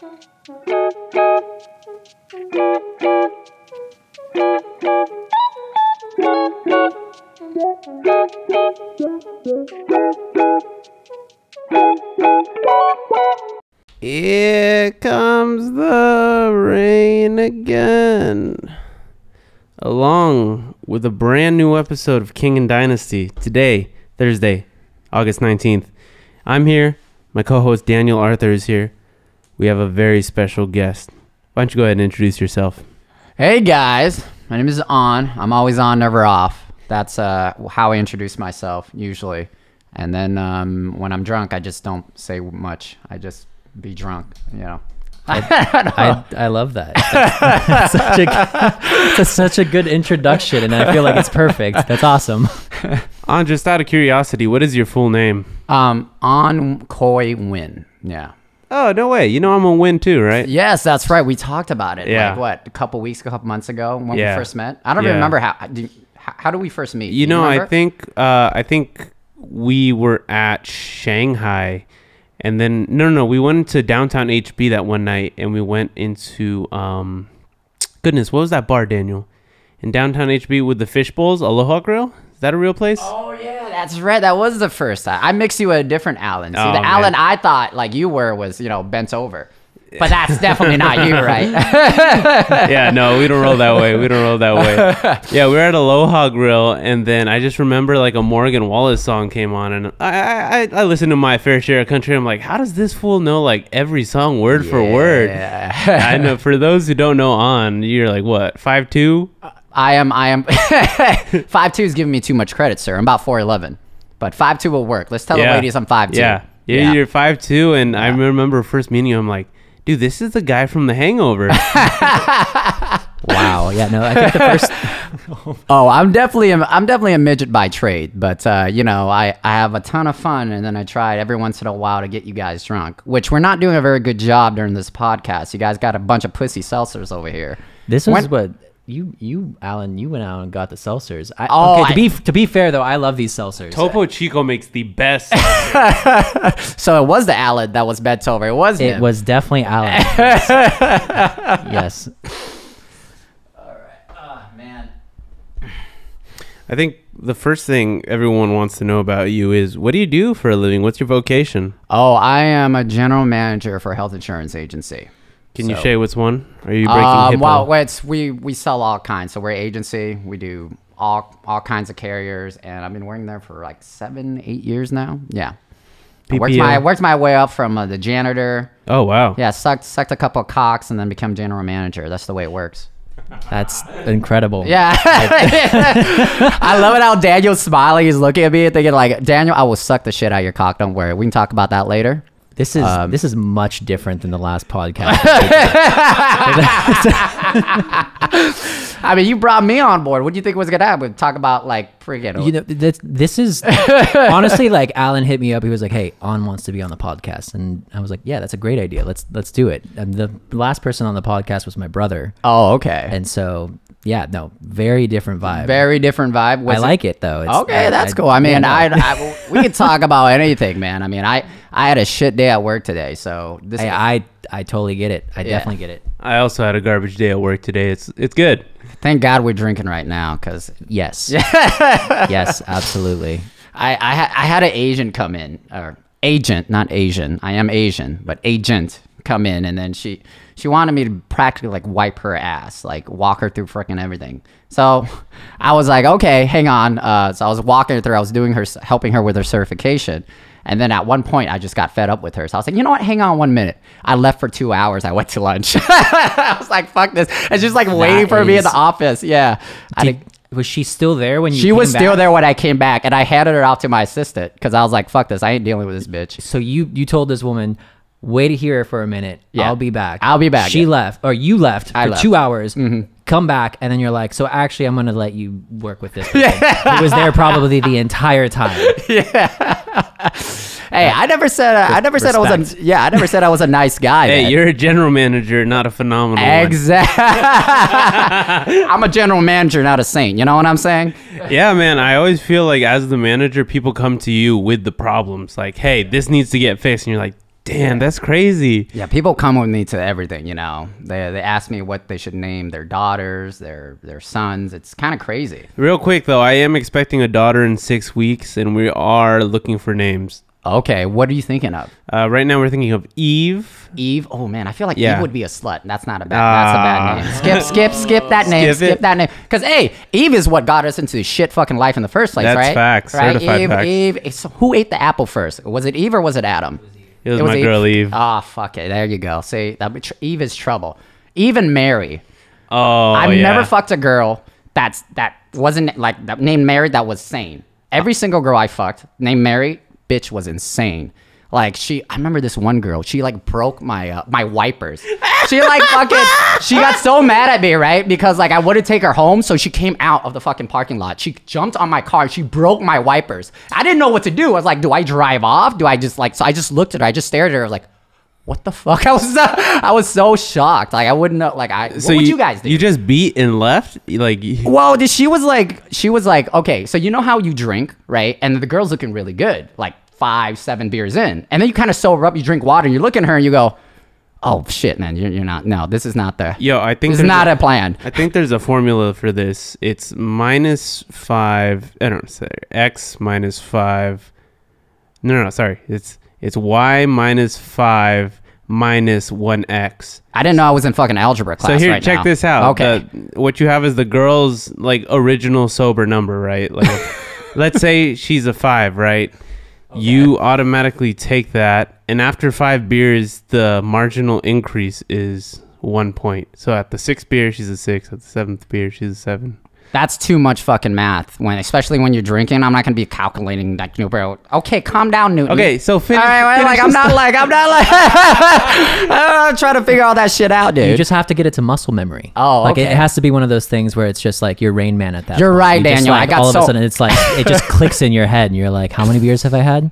Here comes the rain again. Along with a brand new episode of King and Dynasty today, Thursday, August 19th. I'm here. My co host Daniel Arthur is here. We have a very special guest. Why don't you go ahead and introduce yourself? Hey guys, my name is An. I'm always on, never off. That's uh, how I introduce myself usually. And then um, when I'm drunk, I just don't say much. I just be drunk, you know. I, I love that. That's such a, it's a, such a good introduction, and I feel like it's perfect. That's awesome. An just out of curiosity, what is your full name? Um, An Koi Nguyen. Yeah. Oh, no way. You know I'm gonna win too, right? Yes, that's right. We talked about it. Yeah. Like what, a couple weeks, a couple months ago when Yeah. we first met. I don't Yeah. remember how. Do how, how do we first meet? You Do know, I think uh, I think we were at Shanghai, and then no, no, no, we went to downtown HB that one night, and we went into um, goodness, what was that bar, Daniel? In downtown HB with the fish bowls, Aloha Grill. Is that a real place? Oh yeah, that's right. That was the first time. I mixed you with a different Alan. See, Oh, the man. Alan I thought like you were was you know bent over, but that's definitely not you, right? yeah, no, we don't roll that way. We don't roll that way. Yeah, we were at Aloha Grill, and then I just remember like a Morgan Wallen song came on, and I I, I, listened to my fair share of country. I'm like, how does this fool know like every song word for word? I know. For those who don't know, An you're like what five two? Uh, I am. I am. five two is giving me too much credit, sir. I'm about four eleven, but five two will work. Let's tell the ladies I'm five two. Yeah. yeah, You're five two, and I remember first meeting you. I'm like, dude, this is the guy from The Hangover. Wow. Yeah. No, I think the first. Oh, I'm definitely. A, I'm definitely a midget by trade, but uh, you know, I I have a ton of fun, and then I try every once in a while to get you guys drunk, which we're not doing a very good job during this podcast. You guys got a bunch of pussy seltzers over here. This was When- what you you Alan you went out and got the seltzers. I, Oh, okay, to I- be to be fair though, I love these seltzers. Topo Chico makes the best. So it was the Alad that was bent over. It was It him. was definitely Alan. yes. All right. Oh, man. I think the first thing everyone wants to know about you is what do you do for a living? What's your vocation? Oh, I am a general manager for a health insurance agency. Can you So- say what's one? Are you breaking Um, HIPAA? well, it's we we sell all kinds. So we're agency. We do all all kinds of carriers, and I've been working there for like seven, eight years now. Yeah. I worked my PPO. worked my way up from uh, the janitor. oh wow. Yeah, sucked sucked a couple of cocks, and then become general manager. That's the way it works. That's incredible. Yeah. I love it how Daniel's smiling. He's looking at me and thinking like, Daniel, I will suck the shit out of your cock. Don't worry. We can talk about that later. This is Um, this is much different than the last podcast. I mean, you brought me on board. What do you think was gonna happen? Talk about like freaking. you know, this, this is honestly like Alan hit me up. He was like, "Hey, An wants to be on the podcast," and I was like, "Yeah, that's a great idea. Let's let's do it." And the last person on the podcast was my brother, oh, okay. and so yeah, no, very different vibe. Very different vibe. Was I like it though. It's, Okay, I- that's I- cool. I mean, yeah, no. I, I we could talk about anything, man. I mean, I I had a shit day at work today, so this. I, I I totally get it. I Yeah. definitely get it. I also had a garbage day at work today. It's it's good. thank God we're drinking right now, because Yes. yes, absolutely. I I, ha- I had an Asian come in, or agent, not Asian. I am Asian, but agent come in, and then she she wanted me to practically like wipe her ass, like walk her through freaking everything. So I was like, okay, hang on. Uh, so I was walking her through. I was doing her, helping her with her certification. And then at one point, I just got fed up with her. So I was like, you know what? Hang on one minute. I left for two hours. I went to lunch. I was like, fuck this. And she's like waiting for me in the office. Yeah. I Did, think- was she still there when you? she was came still there when I came back, and I handed her off to my assistant because I was like, "Fuck this! I ain't dealing with this bitch." So you you told this woman, wait to here for a minute. Yeah. I'll be back. I'll be back, She yeah. left, or you left I for left. two hours. Come back, and then you're like, so actually, I'm gonna let you work with this. person. He was there probably the entire time. Yeah. Hey, I never said uh, I never said I was a yeah. I never said I was a nice guy. Hey, man. you're a general manager, not a phenomenal. Exactly. I'm a general manager, not a saint. You know what I'm saying? Yeah, man. I always feel like as the manager, people come to you with the problems. Like, hey, this needs to get fixed, and you're like, Damn, that's crazy. Yeah, people come with me to everything. You know, they they ask me what they should name their daughters, their their sons. It's kind of crazy. Real quick though, I am expecting a daughter in six weeks, and we are looking for names. Okay, what are you thinking of? Uh, right now, we're thinking of Eve. Eve. Oh man, I feel like Yeah. Eve would be a slut. That's not a bad. that's a bad Ah. name. Skip, skip, skip that name. Skip Skip, that name. Because hey, Eve is what got us into shit fucking life in the first place, That's right? facts. Right? Certified Eve. facts. Eve. So who ate the apple first? Was it Eve or was it Adam? It was, my girl Eve. Ah, fuck it. There you go. See, that tr- Eve is trouble. Even Mary. oh, I've yeah. never fucked a girl that's that wasn't like that named Mary that was sane. Every single girl I fucked named Mary, bitch was insane. Like she, I remember this one girl. She like broke my uh, my wipers. She like fucking. She got so mad at me, right? Because like I wouldn't take her home, so she came out of the fucking parking lot. She jumped on my car. She broke my wipers. I didn't know what to do. I was like, do I drive off? Do I just like? So I just looked at her. I just stared at her like. What the fuck? I was I was so shocked. Like I wouldn't know. Like I. So what would you guys do? You just beat and left, like. you- Well, she was like, she was like, okay, so you know how you drink, right? And the girl's looking really good, like five, seven beers in, and then you kind of sober up, you drink water, and you look at her and you go, oh shit, man, you're, you're not. No, this is not the. Yo, I think this is not a plan. I think there's a formula for this. It's minus five. I don't say x minus five. No, no, no. Sorry. It's it's y minus five minus one x. I didn't know I was in fucking algebra class. So here, right check now. this out. Okay. The- what you have is the girl's like original sober number, right? Like, let's say she's a five, right? You automatically take that, and after five beers, the marginal increase is one point. So at the sixth beer, she's a six. At the seventh beer, she's a seven. That's too much fucking math. When, especially when you're drinking, I'm not gonna be calculating like, you know, bro. Okay, calm down, Newton. Okay, so finish. All right, well, finish like I'm this not like I'm not like I'm trying to figure all that shit out, dude. You just have to get it to muscle memory. Oh, like it, okay. it has to be one of those things where it's just like you're Rain Man at that. You're point. right, You just, Daniel. I got all of so- a sudden it's like it just clicks in your head, and you're like, how many beers have I had?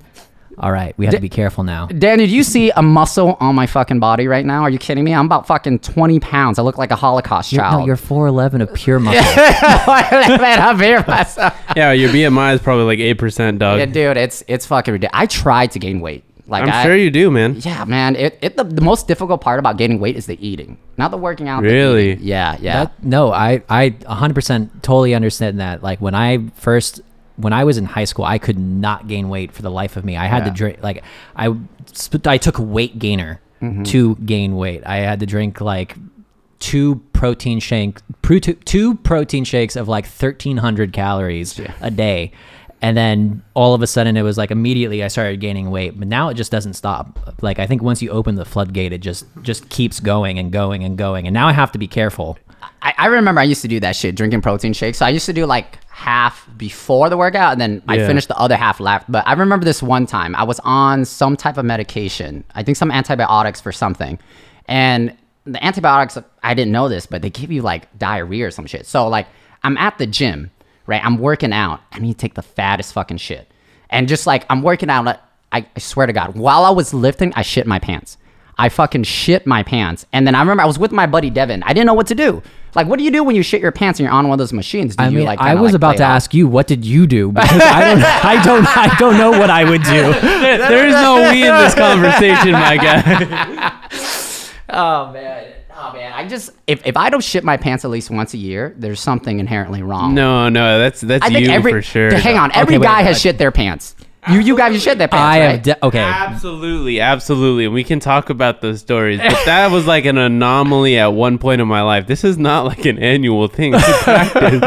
All right, we have to be careful now. Danny, do you see a muscle on my fucking body right now? Are you kidding me? I'm about fucking 20 pounds. I look like a Holocaust You're, no, child. you're 4'11 of pure muscle. Man, I'm here myself. Yeah, your BMI is probably like eight percent, dog. Yeah, dude, it's it's fucking ridiculous. I tried to gain weight. Like I'm I, sure you do, man. Yeah, man. It, it the, the most difficult part about gaining weight is the eating, not the working out. Really? Yeah, yeah. That, no, I I 100% totally understand that. Like when I first when I was in high school, I could not gain weight for the life of me. I had to drink like I I took weight gainer Mm-hmm. to gain weight. I had to drink like two protein shake pro- two, two protein shakes of like 1300 calories a day. And then all of a sudden it was like immediately I started gaining weight, but now it just doesn't stop. Like I think once you open the floodgate, it just just keeps going and going and going. And now I have to be careful. I, I remember I used to do that shit, drinking protein shakes. So I used to do like half before the workout, and then I Yeah. finished the other half left. But I remember this one time I was on some type of medication. I think some antibiotics for something, and the antibiotics I didn't know this, but they give you like diarrhea or some shit. So like I'm at the gym, right? I'm working out. I need to take the fattest fucking shit, and just like I'm working out. I, I swear to God, while I was lifting, I shit my pants. I fucking shit my pants. And then I remember I was with my buddy Devin. I didn't know what to do. Like, what do you do when you shit your pants and you're on one of those machines? Do I you mean, like? I was like, about to off? ask you, what did you do? Because I don't, I don't, I don't know what I would do. There's no we in this conversation, my guy. Oh man, oh man. I just if, if I don't shit my pants at least once a year, there's something inherently wrong. No, no, that's that's you every for sure. Hang on, every wait, guy wait, has shit their pants. You you guys shit their pants, I right? have, de- okay. Absolutely, absolutely. And we can talk about those stories. But that was like an anomaly at one point in my life. This is not like an annual thing. It's practice.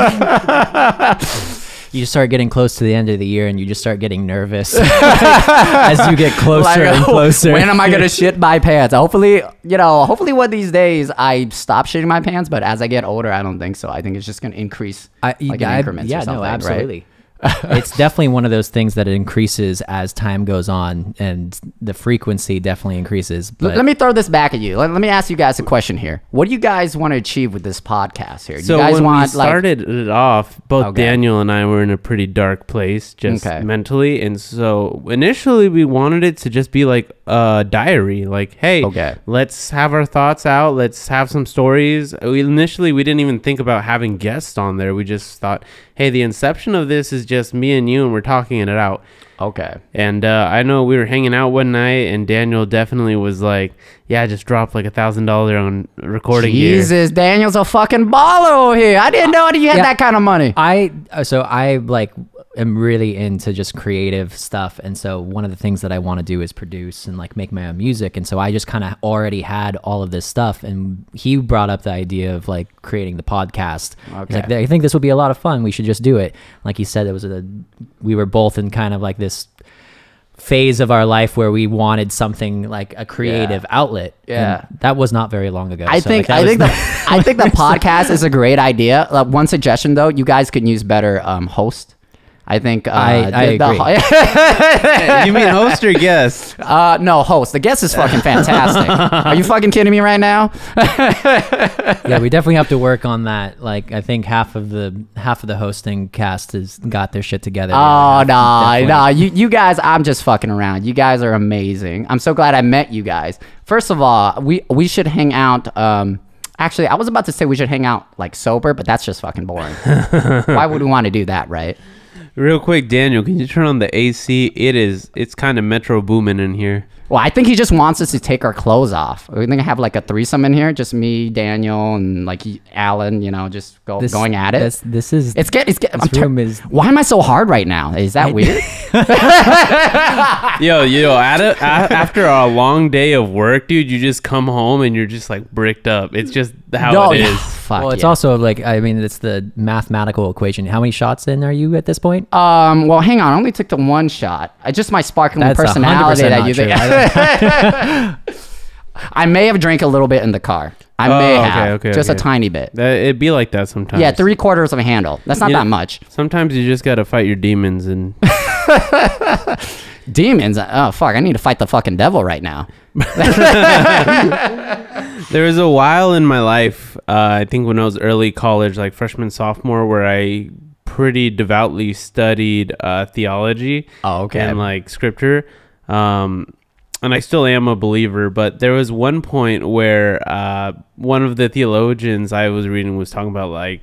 You just start getting close to the end of the year, and you just start getting nervous as you get closer Like, and oh, closer. When am I gonna shit my pants? Hopefully, you know, hopefully one of these days I stop shitting my pants. But as I get older, I don't think so. I think it's just gonna increase I, like yeah, in I- increments yeah, or something. no, right? Absolutely. it's definitely one of those things that it increases as time goes on, and the frequency definitely increases. L- But let me throw this back at you. Let, let me ask you guys a question here. What do you guys want to achieve with this podcast here? Do so you guys when want we started it off, both Okay. Daniel and I were in a pretty dark place, just Okay. mentally. And so initially, we wanted it to just be like a diary. Like, hey, Okay. let's have our thoughts out. Let's have some stories. We initially we didn't even think about having guests on there. We just thought, hey, the inception of this is just me and you, and we're talking it out. Okay. And uh, I know we were hanging out one night, and Daniel definitely was like, "Yeah, I just dropped like a thousand dollar on recording gear." Jesus, Daniel's a fucking baller over here. I didn't know you had Yeah. that kind of money. I uh, so I like am really into just creative stuff, and so one of the things that I want to do is produce and like make my own music, and so I just kind of already had all of this stuff, and he brought up the idea of like creating the podcast. He's like, Okay. I think this would be a lot of fun. We should just do it. Like he said, it was a we were both in kind of like this phase of our life where we wanted something like a creative outlet. and Yeah. that was not very long ago. I So, think like, I think the I think the podcast is a great idea. Uh, one suggestion though, you guys could use better um, host. I think uh, I- I the- agree. you mean host or guest? uh, no host. The guest is fucking fantastic. Are you fucking kidding me right now? yeah, we definitely have to work on that. Like, I think half of the half of the hosting cast has got their shit together. Oh other no, half no, definitely- you you guys, I'm just fucking around. You guys are amazing. I'm so glad I met you guys. First of all, we we should hang out. Um, actually, I was about to say we should hang out like sober, but that's just fucking boring. Why would we want to do that, right? Real quick, Daniel, can you turn on the AC? It is. It's kind of metro booming in here. Well, I think he just wants us to take our clothes off. We're gonna have like a threesome in here, just me, Daniel, and like Alan. You know, just go This- going at it. This, this is It's get. It's get. I'm This tur- room is- Why am I so hard right now? Is that weird? Yo, yo, at a, a, after a long day of work, dude, you just come home and you're just like bricked up. It's just how no, it yeah, fuck well. It's yeah. also like I mean, it's the mathematical equation. How many shots in are you at this point? Um. Well, hang on. I only took the one shot. I just my sparkling That's 100% personality that you think. I I may have drank a little bit in the car. I Oh, may have okay, just a tiny bit. That, it'd be like that sometimes. Yeah, three quarters of a handle. That's not You know- that much. Sometimes you just gotta fight your demons, and Demons. Oh fuck! I need to fight the fucking devil right now. there was a while in my life, uh, I think when I was early college, like freshman, sophomore, where I pretty devoutly studied uh, theology. Oh, okay. And like scripture. Um, and I still am a believer, but there was one point where uh, one of the theologians I was reading was talking about like,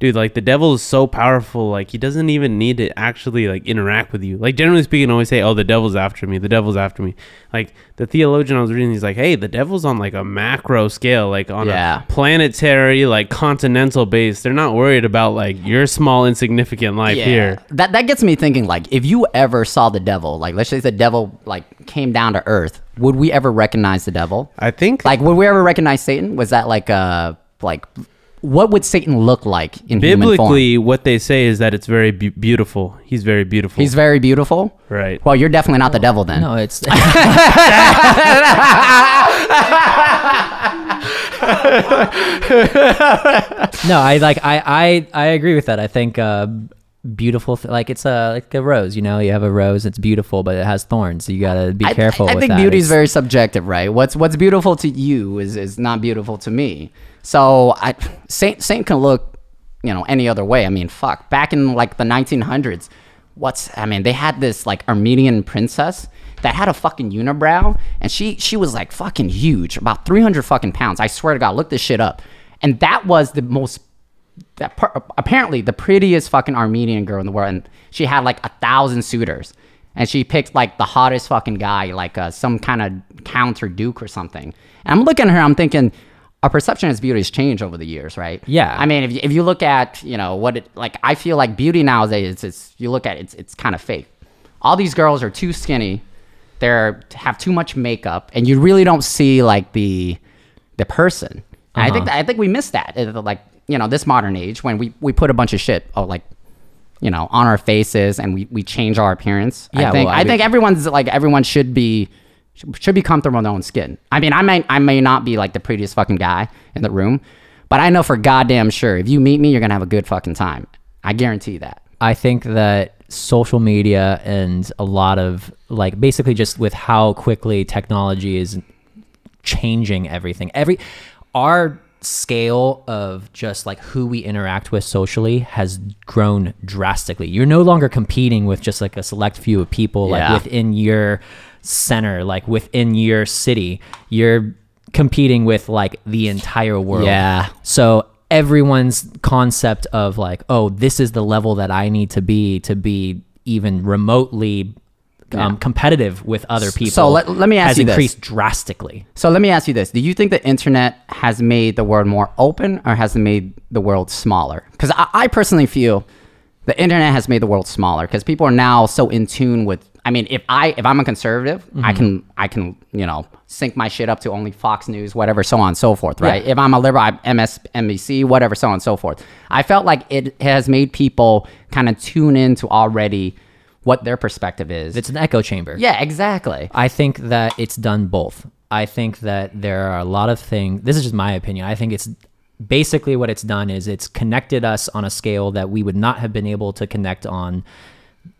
dude, like the devil is so powerful, like he doesn't even need to actually like interact with you. Like generally speaking, I always say, oh, the devil's after me, the devil's after me. Like the theologian I was reading, he's like, hey, the devil's on like a macro scale, like on Yeah. a planetary, like continental base. They're not worried about like your small insignificant life here. That that gets me thinking. Like, if you ever saw the devil, like let's say the devil like came down to Earth, would we ever recognize the devil? I think Like, would we ever recognize Satan? Was that like uh like what would Satan look like in human form? biblically what they say is that it's very be- beautiful he's very beautiful He's very beautiful. right Well, you're definitely not the devil then. no, it's no. I like I I I agree with that. I think uh, beautiful th- like it's a like a rose. You know, you have a rose. It's beautiful, but it has thorns. So you gotta be I- careful. I, I think beauty is very subjective, right? What's what's beautiful to you is is not beautiful to me. So I Saint Saint can look, you know, any other way. I mean, fuck. Back in like the 1900s, what's I mean, they had this like Armenian princess that had a fucking unibrow, and she she was like fucking huge, about 300 fucking pounds. I swear to God, look this shit up. And that was the most that par- apparently the prettiest fucking Armenian girl in the world, and she had like a thousand suitors, and she picked like the hottest fucking guy, like uh, some kind of count or duke or something. And I'm looking at her, I'm thinking, our perception of beauty has changed over the years, right? Yeah. I mean, if you, if you look at you know what it like, I feel like beauty nowadays, it's, it's you look at it, it's it's kind of fake. All these girls are too skinny, they're have too much makeup, and you really don't see like the the person. And I think that, I think we miss that. uh, Like you know, this modern age when we we put a bunch of shit, oh like, you know, on our faces and we we change our appearance. Yeah, I think well, I I, think everyone's like everyone should be should be comfortable in their own skin. I mean, I may I may not be like the prettiest fucking guy in the room, but I know for goddamn sure if you meet me, you're gonna have a good fucking time. I guarantee that. I think that social media and a lot of like basically just with how quickly technology is changing everything. Every our scale of just like who we interact with socially has grown drastically. You're no longer competing with just like a select few of people Yeah. like within your center, like within your city. You're competing with like the entire world. Yeah. So everyone's concept of like, oh, this is the level that I need to be to be even remotely um, Yeah. competitive with other people. So let- let me ask has you this. increased drastically. So let me ask you this: Do you think the internet has made the world more open, or has it made the world smaller? Because I, I personally feel the internet has made the world smaller because people are now so in tune with. I mean, if I if I'm a conservative, I can I can you know sync my shit up to only Fox News, whatever, so on and so forth, right? If I'm a liberal, I'm MSNBC, whatever, so on and so forth. I felt like it has made people kind of tune into already what their perspective is. It's an echo chamber. yeah, exactly. I think that it's done both. I think that there are a lot of things. This is just my opinion. I think it's basically what it's done is it's connected us on a scale that we would not have been able to connect on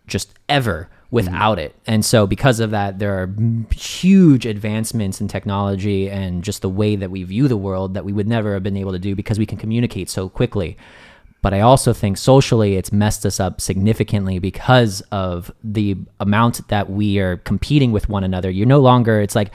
just ever without it. And so because of that there are huge advancements in technology and just the way that we view the world that we would never have been able to do because we can communicate so quickly. But I also think socially it's messed us up significantly because of the amount that we are competing with one another. You're no longer it's like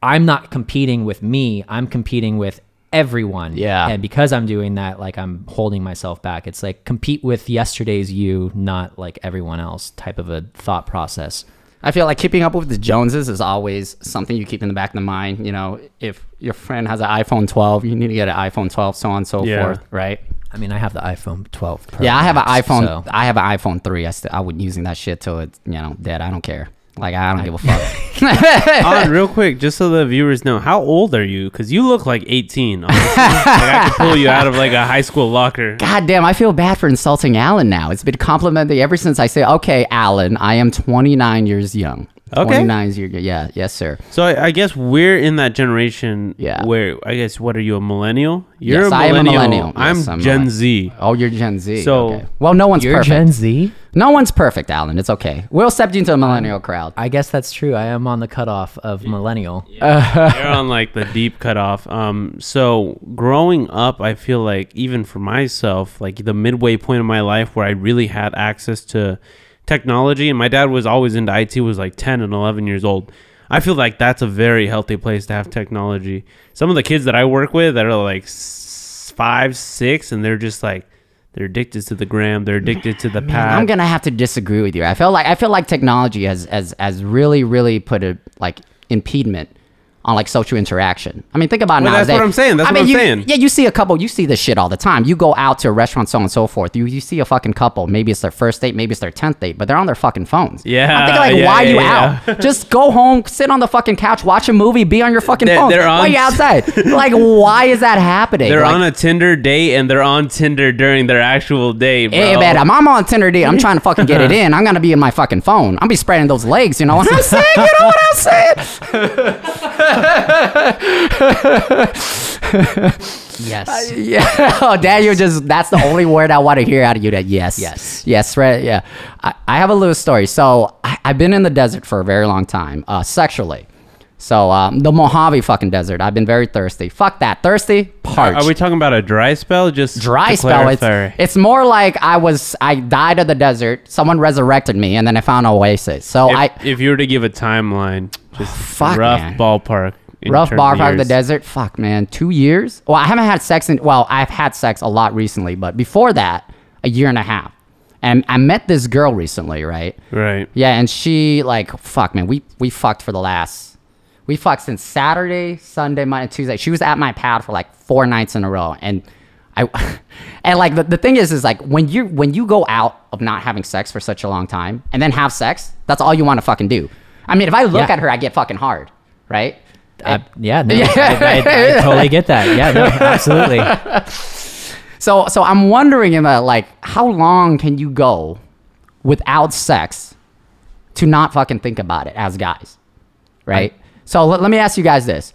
I'm not competing with me, I'm competing with everyone. Yeah. And because I'm doing that, like I'm holding myself back. It's like compete with yesterday's you, not like everyone else type of a thought process. I feel like keeping up with the Joneses is always something you keep in the back of the mind. You know, if your friend has an iPhone 12, you need to get an iPhone 12, so on and so Yeah. forth, right? I mean, I have the iPhone 12 Pro. yeah, I have an Max, iPhone. so- I have an iPhone 3. I still I would using that shit till it's you know dead. I don't care. Like I don't give a fuck. An real quick, just so the viewers know, how old are you? Because you look like 18. Honestly. like I could pull you out of like a high school locker. God damn, I feel bad for insulting Alan now. It's been complimented ever since I say, okay, Alan, I am 29 years young. Okay. 29 years young. Yeah, yes, sir. So I, I guess we're in that generation. Yeah. Where I guess what are you a millennial? You're Yes, a I am a millennial. millennial. I'm Yes, I'm Gen millennial. Z. Oh, you're Gen Z. So- okay. well, no one's You're perfect. Gen Z? No one's perfect, Alan. It's okay. We'll accept you into a millennial crowd. I guess that's true. I am on the cutoff of millennial. You're on like the deep cutoff. Um, so growing up, I feel like even for myself, like the midway point of my life where I really had access to technology, and my dad was always into IT, was like 10 and 11 years old. I feel like that's a very healthy place to have technology. Some of the kids that I work with that are like five, six, and they're just like they're addicted to the gram, they're addicted to the pad. I'm gonna have to disagree with you. I feel like I feel like technology has has has really really put a like impediment on like social interaction. I mean, think about Well, that's nowadays. what I'm saying. That's I what mean, I'm you- saying. Yeah, you see a couple. You see this shit all the time. You go out to a restaurant, so on and so forth. You you see a fucking couple. Maybe it's their first date. Maybe it's their tenth date. But they're on their fucking phones. Yeah, I'm thinking like, yeah, why are you yeah, out? Just go home, sit on the fucking couch, watch a movie, be on your fucking They're- phone. they're why on- are you outside? like, why is that happening? they're Like, on a Tinder date and they're on Tinder during their actual date, bro. Hey, man, I'm, I'm on Tinder date. I'm trying to fucking get it in. I'm gonna be in my fucking phone. I'll be spreading those legs. You know what I'm saying? You know what I'm saying? Yes. Yeah. Oh, Daniel, just that's the only word I want to hear out of you. That yes, Yes. yes, right. Yeah. I, I have a little story. So I, I've been in the desert for a very long time, uh, sexually. So um, the Mojave fucking desert. I've been very thirsty. Fuck that. Thirsty. Parched. Are we talking about a dry spell? Just dry spell. It's, it's more like I was I died of the desert. Someone resurrected me, and then I found an oasis. So if, I if you were to give a timeline, just Fuck, rough man. ballpark. rough of the desert. Fuck man, two years. Well, I haven't had sex in. Well, I've had sex a lot recently, but before that, a year and a half. And I met this girl recently, right? Right. Yeah, and she like fuck man, we we fucked for the last we fucked since Saturday, Sunday, Monday, Tuesday. She was at my pad for like four nights in a row. And I and like the, the thing is is like when you when you go out of not having sex for such a long time and then have sex, that's all you want to fucking do. I mean if I look Yeah. at her, I get fucking hard. Right? Uh, I, yeah, no, I, I, I totally get that. Yeah, no, absolutely. So so I'm wondering about like how long can you go without sex to not fucking think about it as guys, right? So let, let me ask you guys this.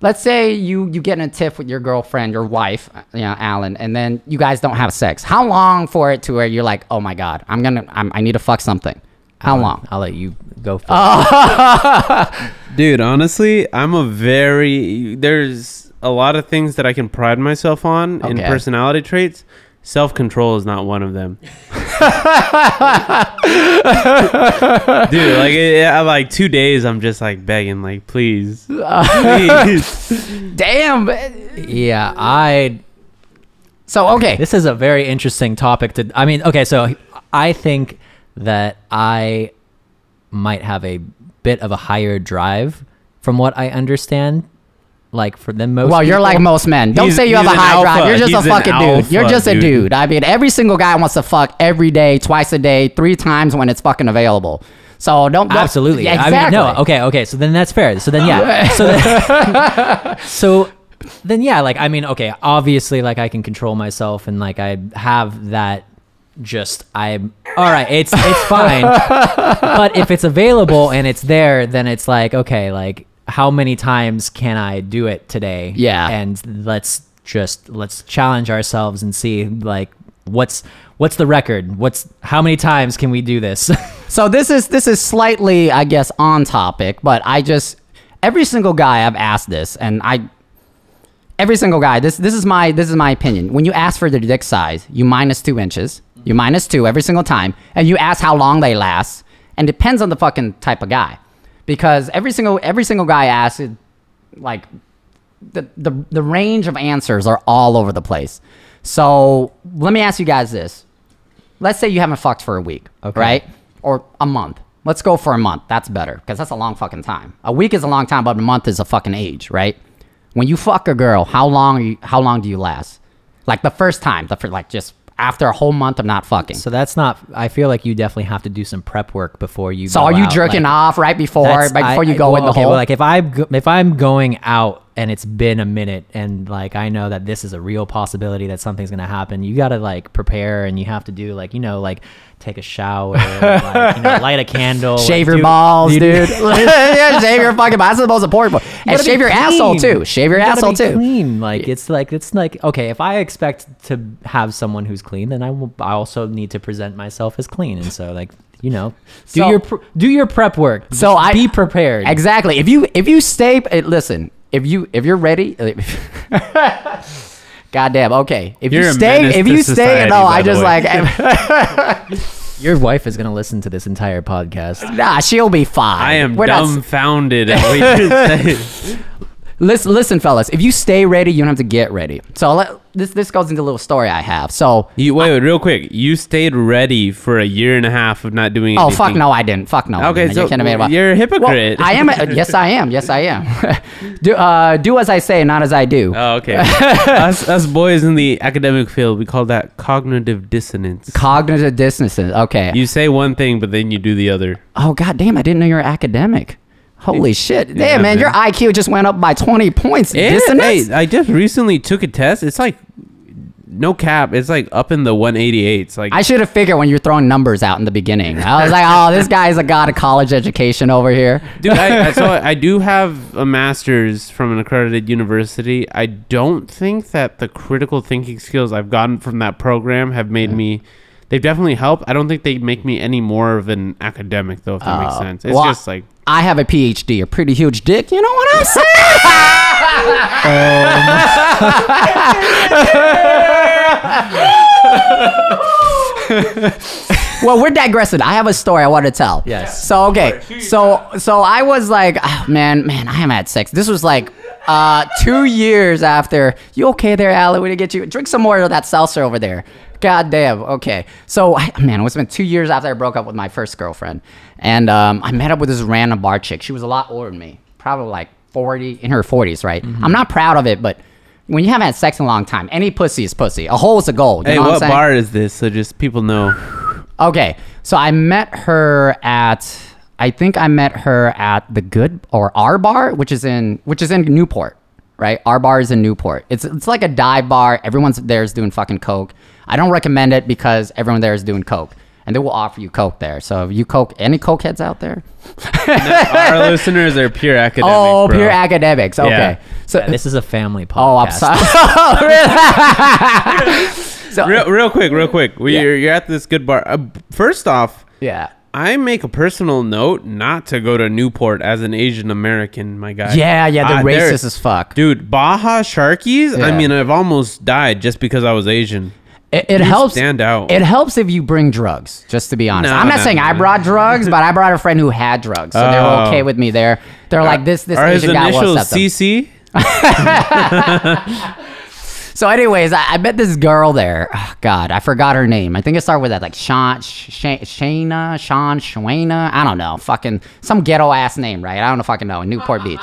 Let's say you you get in a tiff with your girlfriend, your wife, uh, you know, Alan, and then you guys don't have sex. How long for it to where you're like, oh my god, I'm gonna, I'm, I need to fuck something. How long? I'll let you go first. Dude, honestly, I'm a very there's a lot of things that I can pride myself on in personality traits. Self control is not one of them. Dude, like yeah, like two days, I'm just like begging, like please, please. Damn. yeah, I So okay, This is a very interesting topic to. I mean, okay, so I think that I might have a bit of a higher drive, from what I understand. Like for them, most. well, you're like most men. Don't say you have a high drive. You're just He's a fucking dude. You're alpha, just a dude. dude. I mean, every single guy wants to fuck every day, twice a day, three times when it's fucking available. So don't, don't Absolutely. Yeah, I mean, no. Okay. Okay. So then that's fair. So then yeah. So then, so then yeah. Like I mean, okay. Obviously, like I can control myself and like I have that. Just I'm all right. It's it's fine. but if it's available and it's there, then it's like okay. Like how many times can I do it today? Yeah. And let's just let's challenge ourselves and see like what's what's the record? What's how many times can we do this? So this is this is slightly, I guess, on topic, but I just every single guy I've asked this, and I every single guy this this is my this is my opinion. When you ask for their dick size, you minus two inches, you minus two every single time, and you ask how long they last, and depends on the fucking type of guy, because every single every single guy asks, like the, the the range of answers are all over the place. So let me ask you guys this. Let's say you haven't fucked for a week, Okay. right? Or a month. Let's go for a month. That's better because that's a long fucking time. A week is a long time, but a month is a fucking age, right? When you fuck a girl, how long are you, how long do you last? Like the first time, the fir- like just after a whole month of not fucking. So, that's not. I feel like you definitely have to do some prep work before you. go So are you out, jerking like, off right before right before I- you I- go well, in the okay, hole? well, like if I am if I'm going out and it's been a minute and like I know that this is a real possibility that something's gonna happen, you gotta like prepare and you have to do like you know like take a shower, like, you know, light a candle, shave like, your do- balls, dude. yeah, shave your fucking balls. That's the most important part. And shave your asshole too. Shave your You asshole too. Clean, like it's like it's like okay. If I expect to have someone who's clean, then I will. I also need to present myself as clean, and so like you know, do So- your pr- do your prep work. So I be prepared. Exactly. If you if you stay, eh, listen. If you if you're ready. Goddamn. Okay. If You're you stay, if you stay, society, no, I just like. Your wife is gonna listen to this entire podcast. Nah, she'll be fine. I am We're dumbfounded at what you're saying. listen, listen, fellas. If you stay ready, you don't have to get ready. So let, this this goes into a little story I have. So You wait, wait, real quick. You stayed ready for a year and a half of not doing Oh anything. fuck no, I didn't. Fuck no. Okay, so You're kidding about- you're a Well, hypocrite. I am. a- yes, I am. Yes, I am. do uh, do as I say, not as I do. Oh, okay. us, us boys in the academic field, we call that cognitive dissonance. Cognitive dissonance. Okay. you say one thing, but then you do the other. oh god damn! I didn't know you were academic. Holy shit! Damn, Yeah, man, man. your IQ just went up by twenty points. And, Dissonance. hey, I just recently took a test. It's like no cap. It's like up in the 188s. Like I should have figured when you're throwing numbers out in the beginning. I was like, oh, this guy's a god of college education over here. Dude, I, I, so I do have a master's from an accredited university. I don't think that the critical thinking skills I've gotten from that program have made me. They've definitely helped. I don't think they make me any more of an academic, though. If that makes Oh. sense. It's Well, just like I have a PhD, a pretty huge dick. You know what I'm saying? well, we're digressing. I have a story I want to tell. Yes. So okay. So so I was like, ah, man, man, I haven't had sex. This was like uh two years after. You okay there, Allie? We to get you drink some more of that seltzer over there. God damn. Okay. So I, man, it's been two years after I broke up with my first girlfriend, and um, I met up with this random bar chick. She was a lot older than me, probably like forty in her forties, right? Mm-hmm. I'm not proud of it, but. When you haven't had sex in a long time, any pussy is pussy. A hole is a goal. You hey, know what, what bar is this? So just people know. Okay, so I met her at I think I met her at the Good or R Bar, which is in which is in Newport, right? R Bar is in Newport. It's it's like a dive bar. Everyone's there is doing fucking coke. I don't recommend it because everyone there is doing coke, and they will offer you coke there. So if you coke, any coke heads out there? Our listeners are pure academics. oh, bro. pure academics. Okay, Yeah. so Yeah, this is a family podcast. oh, I'm sorry. so Real, real quick, real quick. We, Yeah. you're, you're at this good bar. Uh, first off, yeah. I make a personal note not to go to Newport as an Asian American, my guy. Yeah, yeah, they're Uh, they're- racist as fuck. Dude, Baja Sharkeez. I mean, I've almost died just because I was Asian. It, it helps. stand out. It helps if you bring drugs. Just to be honest, No, I'm not no, saying I brought drugs, but I brought a friend who had drugs, so they were Oh. okay with me. There, they're like this. This Are his guy initials. CC? So, anyways, I, I met this girl there. Oh, God, I forgot her name. I think it started with that, like Sean, Sh- Shayna, Sean, Shwana. I don't know. Fucking some ghetto ass name, right? I don't know fucking know. In Newport Beach.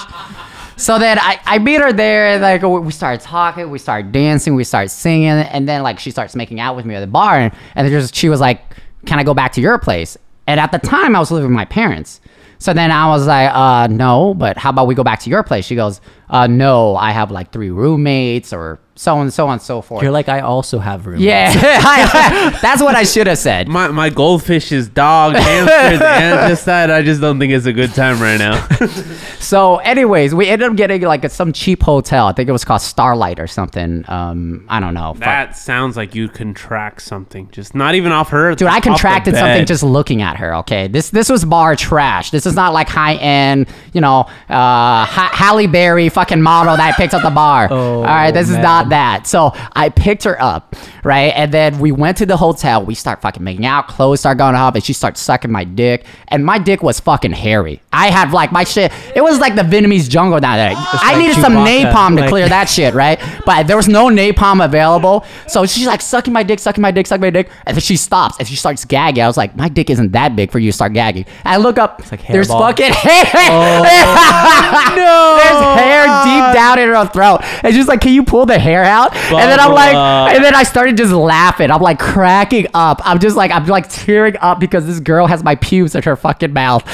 So then I, I meet her there, like we start talking, we start dancing, we start singing, and then like she starts making out with me at the bar, and, and just she was like, "Can I go back to your place?" And at the time, I was living with my parents. So then I was like, uh, no, but how about we go back to your place? She goes, uh, no, I have like three roommates or so on, so on, and so forth. You're like, I also have room. yeah, that's what I should have said. My my goldfish is dog, hamsters, and just that. I just don't think it's a good time right now. So, anyways, we ended up getting like some cheap hotel. I think it was called Starlight or something. Um, I don't know. Fuck. that sounds like you contract something. Just not even off her. Dude, I contracted something just looking at her. Okay, this this was bar trash. This is not like high end, you know, uh, ha- Halle Berry fucking model that I picked up the bar. Oh, All right, this is man. Not that. So I picked her up, right, and then we went to the hotel. We start fucking making out. Clothes start going off, and she starts sucking my dick, and my dick was fucking hairy. I had like my shit. It was like the Vietnamese jungle down there. I like needed some napalm to like- clear that shit, right? But there was no napalm available. So she's like sucking my dick, sucking my dick, sucking my dick. And then she stops and she starts gagging. I was like, my dick isn't that big for you to start gagging. And I look up, It's like there's hairball. fucking hair. Oh, no. There's hair deep down in her throat. And she's like, can you pull the hair out? and then I'm like, and then I started just laughing. I'm like cracking up. I'm just like, I'm like tearing up because this girl has my pubes in her fucking mouth.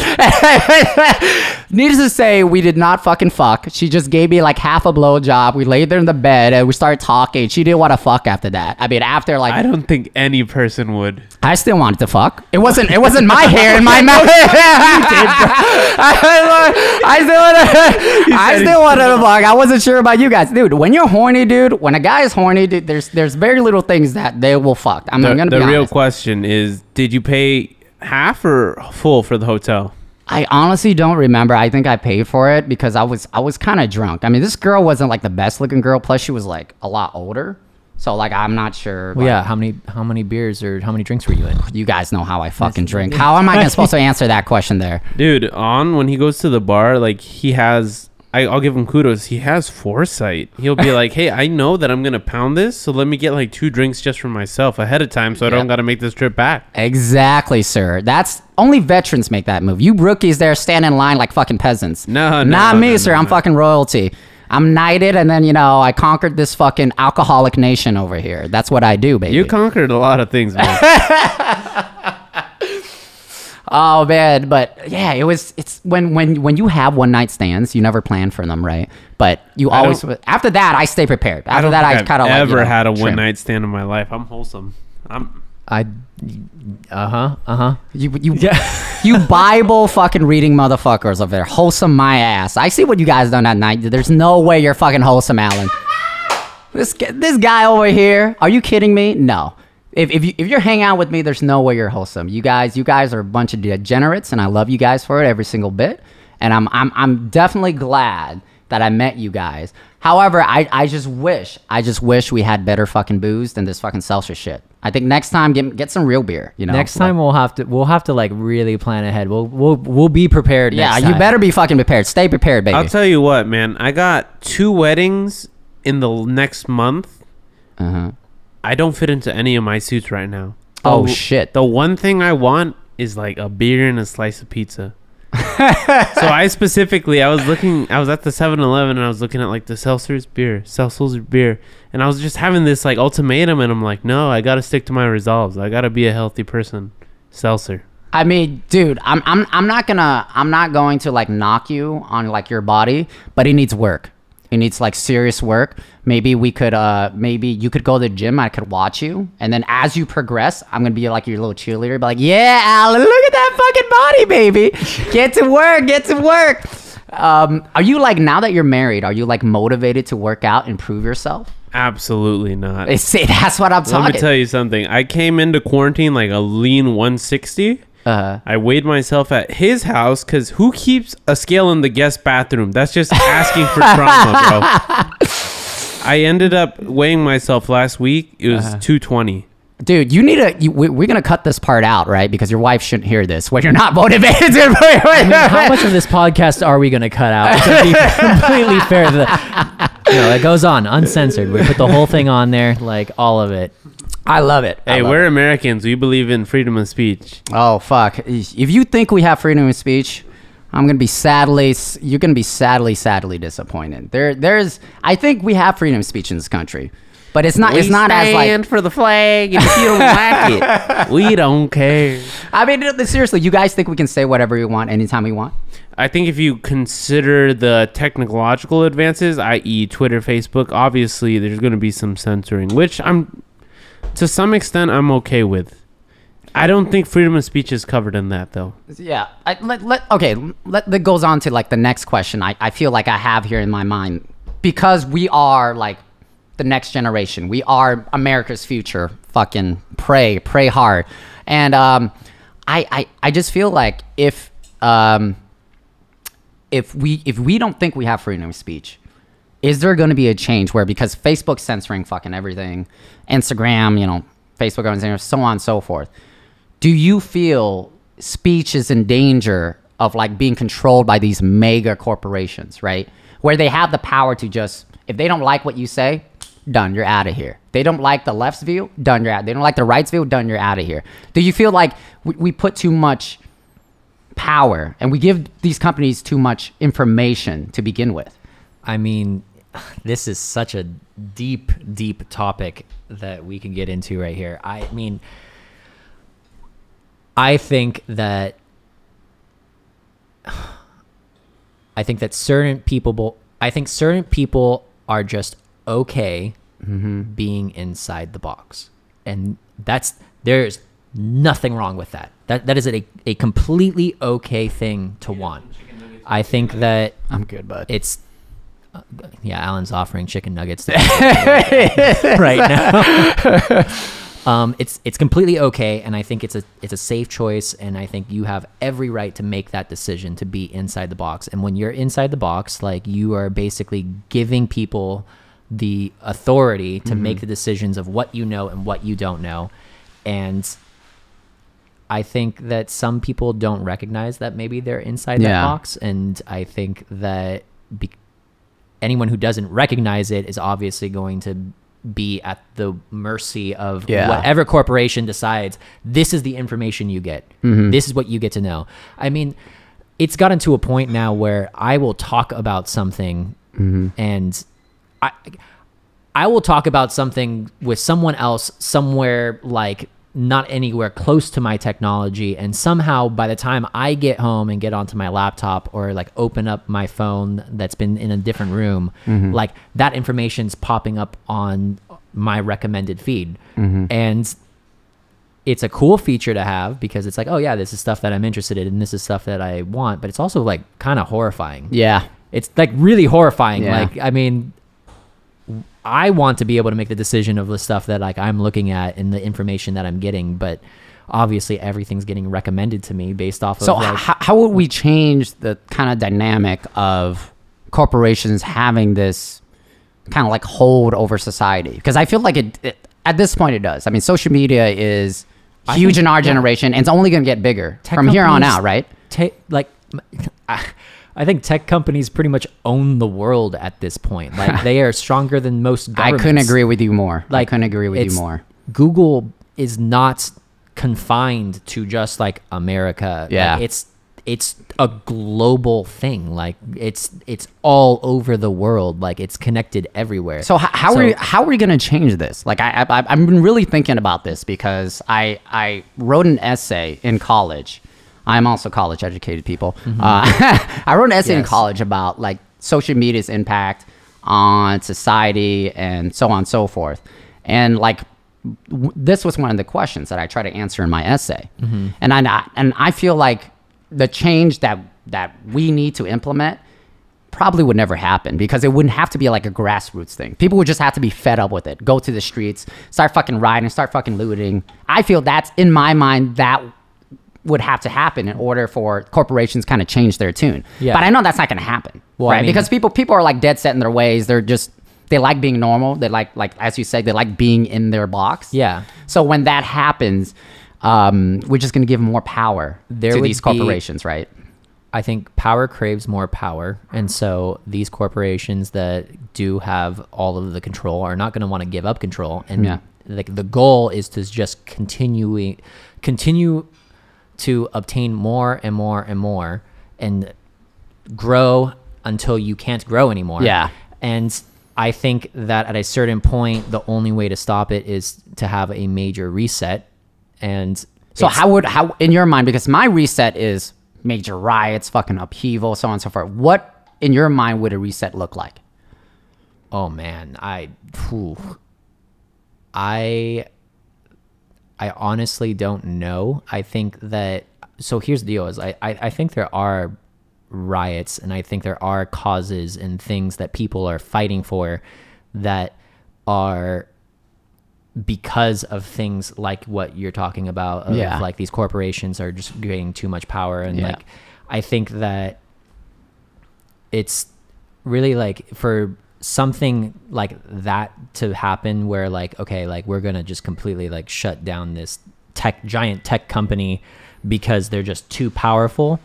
Needless to say, we did not fucking fuck. She just gave me like half a blowjob. We laid there in the bed and we started talking. She didn't want to fuck after that. I mean, after like I don't think any person would. I still wanted to fuck. It wasn't. It wasn't my hair in my mouth. I, I still wanted. I still wanted to fuck. I wasn't sure about you guys, dude. When you're horny, dude. When a guy is horny, dude, there's there's very little things that they will fuck. I'm The, gonna the real honest. question is: Did you pay half or full for the hotel? I honestly don't remember. I think I paid for it because I was I was kind of drunk. I mean, this girl wasn't like the best looking girl. Plus, she was like a lot older. So like, I'm not sure. Well, like, yeah. How many how many beers or how many drinks were you in? You guys know how I fucking drink. How am I supposed to answer that question there? Dude, An when he goes to the bar, like he has. I, I'll give him kudos. He has foresight. He'll be like, "Hey, I know that I'm gonna pound this, so let me get like two drinks just for myself ahead of time, so I Yeah. don't gotta make this trip back." Exactly, sir. That's only veterans make that move. You rookies there stand in line like fucking peasants. No, no, not me, no, sir. no, I'm no. fucking royalty. I'm knighted, and then you know I conquered this fucking alcoholic nation over here. That's what I do, baby. You conquered a lot of things, man. oh man, but yeah, it was. It's when when when you have one night stands, you never plan for them, right? But you I always. After that, I stay prepared. After I don't that, I kind of like, ever you know, had a one night stand in my life. I'm wholesome. I'm. I. Uh huh. Uh huh. You you yeah. you Bible fucking reading motherfuckers over there. Wholesome my ass. I see what you guys done that night. There's no way you're fucking wholesome, Alan. This this guy over here. Are you kidding me? No. If if you if you're hanging out with me, there's no way you're wholesome. You guys you guys are a bunch of degenerates, and I love you guys for it every single bit. And I'm I'm I'm definitely glad that I met you guys. However, I, I just wish I just wish we had better fucking booze than this fucking seltzer shit. I think next time get get some real beer. You know. Next Like- time we'll have to we'll have to like really plan ahead. We'll we'll we'll be prepared. Yeah, next you better be fucking prepared. Stay prepared, baby. I'll tell you what, man. I got two weddings in the next month. uh-huh. I don't fit into any of my suits right now. Oh, shit. The one thing I want is like a beer and a slice of pizza. so I specifically, I was looking, I was at the 7-Eleven and I was looking at like the Seltzer's beer, Seltzer's beer, and I was just having this like ultimatum, and I'm like, no, I gotta stick to my resolves. I gotta be a healthy person. Seltzer. I mean, dude, I'm I'm I'm not gonna I'm not going to like knock you on like your body, but it needs work. It needs like serious work. Maybe we could uh maybe you could go to the gym, I could watch you, and then as you progress, I'm gonna be like your little cheerleader, be like, Yeah, Alan, look at that fucking body, baby. Get to work, get to work. Um, are you like now that you're married, are you like motivated to work out, improve yourself? Absolutely not. See, that's what I'm Let talking. Let me tell you something. I came into quarantine like a lean 160. Uh, I weighed myself at his house because who keeps a scale in the guest bathroom? That's just asking for trauma, bro. I ended up weighing myself last week. It was 220. Dude, you need to. You, we, we're gonna cut this part out, right? Because your wife shouldn't hear this when you're not motivated. to- How much of this podcast are we going to cut out? To be completely fair, the, no, it goes on uncensored. We put the whole thing on there, like all of it. I love it. I Hey, love we're Americans. We believe in freedom of speech. Oh fuck! If you think we have freedom of speech, I'm gonna be sadly. You're gonna be sadly, sadly disappointed. There, there's. I think we have freedom of speech in this country, but it's not. it's not as like. for the flag, if you don't like it, we don't care. I mean, seriously, you guys think we can say whatever we want anytime we want? I think if you consider the technological advances, i.e., Twitter, Facebook, obviously there's going to be some censoring, which I'm, to some extent, I'm okay with. I don't think freedom of speech is covered in that, though. Yeah. I, let, let, okay. Let, that goes on to like the next question. I, I feel like I have here in my mind because we are like the next generation. We are America's future. Fucking pray, pray hard. And um, I, I, I just feel like if um, if we if we don't think we have freedom of speech, is there going to be a change where because Facebook's censoring fucking everything, Instagram, you know, Facebook, Instagram, so on and so forth. Do you feel speech is in danger of like being controlled by these mega corporations, right? Where they have the power to just if they don't like what you say, done, you're out of here. They don't like the left's view, done, you're out. They don't like the right's view, done, you're out of here. Do you feel like we, we put too much power and we give these companies too much information to begin with? I mean, this is such a deep, deep topic that we can get into right here. I mean, I think that I think that certain people, I think certain people are just okay mm-hmm. being inside the box, and that's there's nothing wrong with that. That that is a a completely okay thing to want. I think that I'm good, bud. it's uh, yeah alan's offering chicken nuggets. Right now. Um, it's it's completely okay and i think it's a it's a safe choice and i think you have every right to make that decision to be inside the box. And when you're inside the box like you are basically giving people the authority to make the decisions of what you know and what you don't know. And I think that some people don't recognize that maybe they're inside that box, and I think that be- anyone who doesn't recognize it is obviously going to be at the mercy of Yeah. whatever corporation decides this is the information you get. Mm-hmm. This is what you get to know. I mean, it's gotten to a point now where I will talk about something Mm-hmm. and I I will talk about something with someone else somewhere like not anywhere close to my technology and somehow by the time I get home and get onto my laptop or like open up my phone that's been in a different room mm-hmm. like that information's popping up on my recommended feed mm-hmm. and it's a cool feature to have because it's like oh yeah this is stuff that I'm interested in and this is stuff that I want but it's also like kind of horrifying yeah. it's like really horrifying. Yeah. Like, I mean, I want to be able to make the decision of the stuff that like I'm looking at and the information that I'm getting, but obviously everything's getting recommended to me based off So of like, how, how would we change the kind of dynamic of corporations having this kind of like hold over society? Because I feel like it, it at this point it does. I mean, social media is huge think- in our yeah. generation, and it's only going to get bigger Tech from here on out, right? ta- like I think tech companies pretty much own the world at this point. Like they are stronger than most I couldn't agree with you more. Like I couldn't agree with you more. Google is not confined to just like America. Like, Yeah. it's it's a global thing. Like it's it's all over the world. Like it's connected everywhere. So h- how So- are we, how are we going to change this? Like I, I I've been really thinking about this because I I wrote an essay in college. I'm also college educated people. Uh, I wrote an essay in Mm-hmm. College about like social media's impact on society and so on and so forth. And like w- this was one of the questions that I try to answer in my essay. Mm-hmm. And I and I feel like the change that that we need to implement probably would never happen because it wouldn't have to be like a grassroots thing. People would just have to be fed up with it. Go to the streets, start fucking rioting, start fucking looting. I feel that's in my mind that would have to happen in order for corporations kind of change their tune. Yeah. But I know that's not going to happen. Well, I right? mean- because people people are like dead set in their ways. They're just they like being normal. They like like as you said, they like being in their box. Yeah. So when that happens, um, we're just going to give more power There to these be- corporations, right? I think power craves more power, and so these corporations that do have all of the control are not going to want to give up control. And Yeah. like the goal is to just continuing, continue to obtain more and more and more, and grow until you can't grow anymore. Yeah. And I think that at a certain point, the only way to stop it is to have a major reset. And So how would how in your mind because my reset is major riots, fucking upheaval, so on and so forth. What in your mind would a reset look like? Oh man, I, phew. I, I honestly don't know. I think that so. Here's the deal: is I, I, I think there are riots, and I think there are causes and things that people are fighting for that are because of things like what you're talking about of Yeah. like these corporations are just getting too much power and Yeah. like i think that it's really like for something like that to happen where like okay like we're gonna just completely like shut down this tech giant tech company because they're just too powerful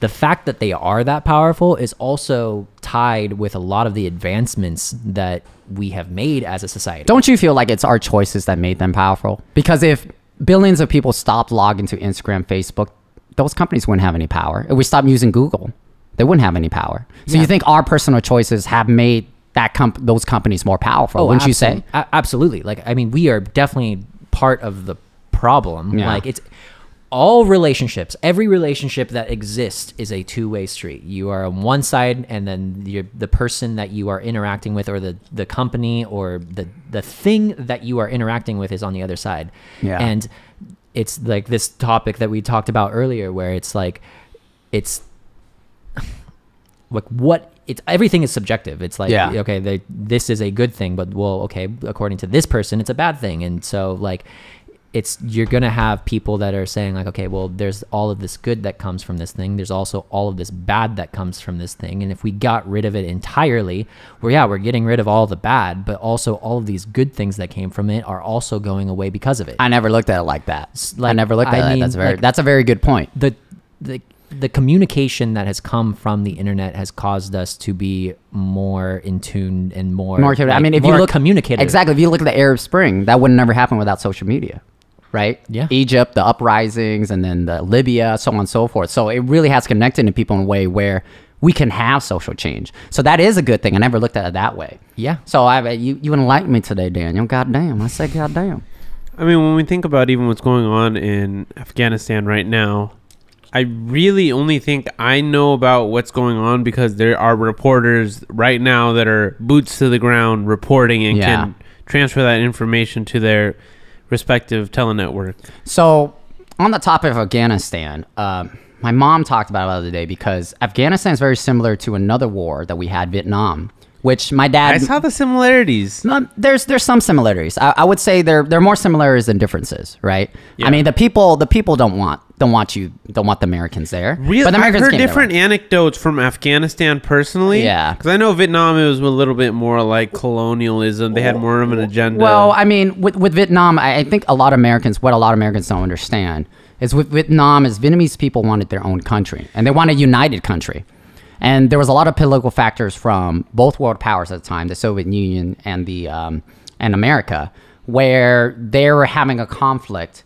the fact that they are that powerful is also tied with a lot of the advancements that we have made as a society Don't you feel like it's our choices that made them powerful? Because if billions of people stopped logging to Instagram, Facebook, those companies wouldn't have any power. If we stopped using Google, they wouldn't have any power. So you think our personal choices have made that comp- those companies more powerful? Oh, wouldn't you say? a- absolutely. Like, I mean, we are definitely part of the problem. Yeah. Like, it's all relationships. Every relationship that exists is a two-way street. You are on one side, and then you're, the person that you are interacting with, or the the company, or the the thing that you are interacting with, is on the other side. Yeah. And it's like this topic that we talked about earlier, where it's like, it's like what it's everything is subjective. It's like Yeah. okay, they, this is a good thing, but well, okay, according to this person, it's a bad thing, and so like it's you're gonna have people that are saying like okay well there's all of this good that comes from this thing there's also all of this bad that comes from this thing and if we got rid of it entirely well yeah we're getting rid of all the bad but also all of these good things that came from it are also going away because of it I never looked at it like that. I never looked I at it. mean, That's very like- that's a very good point. the the the communication that has come from the internet has caused us to be more in tune and more. More commu- I mean, if you look communicative, exactly, if you look at the Arab Spring, that would never happen without social media, right? Yeah. Egypt, the uprisings, and then the Libya, so on and so forth. So it really has connected to people in a way where we can have social change. So that is a good thing. I never looked at it that way. Yeah. So I you you enlightened me today, Daniel. Goddamn, I said goddamn. I mean, when we think about even what's going on in Afghanistan right now, I really only think I know about what's going on because there are reporters right now that are boots to the ground reporting and Yeah. can transfer that information to their respective telenetwork. So, on the topic of Afghanistan, um, my mom talked about it the other day because Afghanistan is very similar to another war that we had, Vietnam, which my dad. I saw the similarities. No, there's there's some similarities. I, I would say there there are more similarities than differences, right? Yeah. I mean, the people the people don't want don't want you don't want the Americans there. Really, but the I've heard different anecdotes from Afghanistan personally. Yeah. because I know Vietnam it was a little bit more like colonialism. They had more of an agenda. Well, I mean, with, with Vietnam, I, I think a lot of Americans, what a lot of Americans don't understand is with Vietnam, is Vietnamese people wanted their own country and they wanted a united country. And there was a lot of political factors from both world powers at the time, the Soviet Union and the um, and America, where they were having a conflict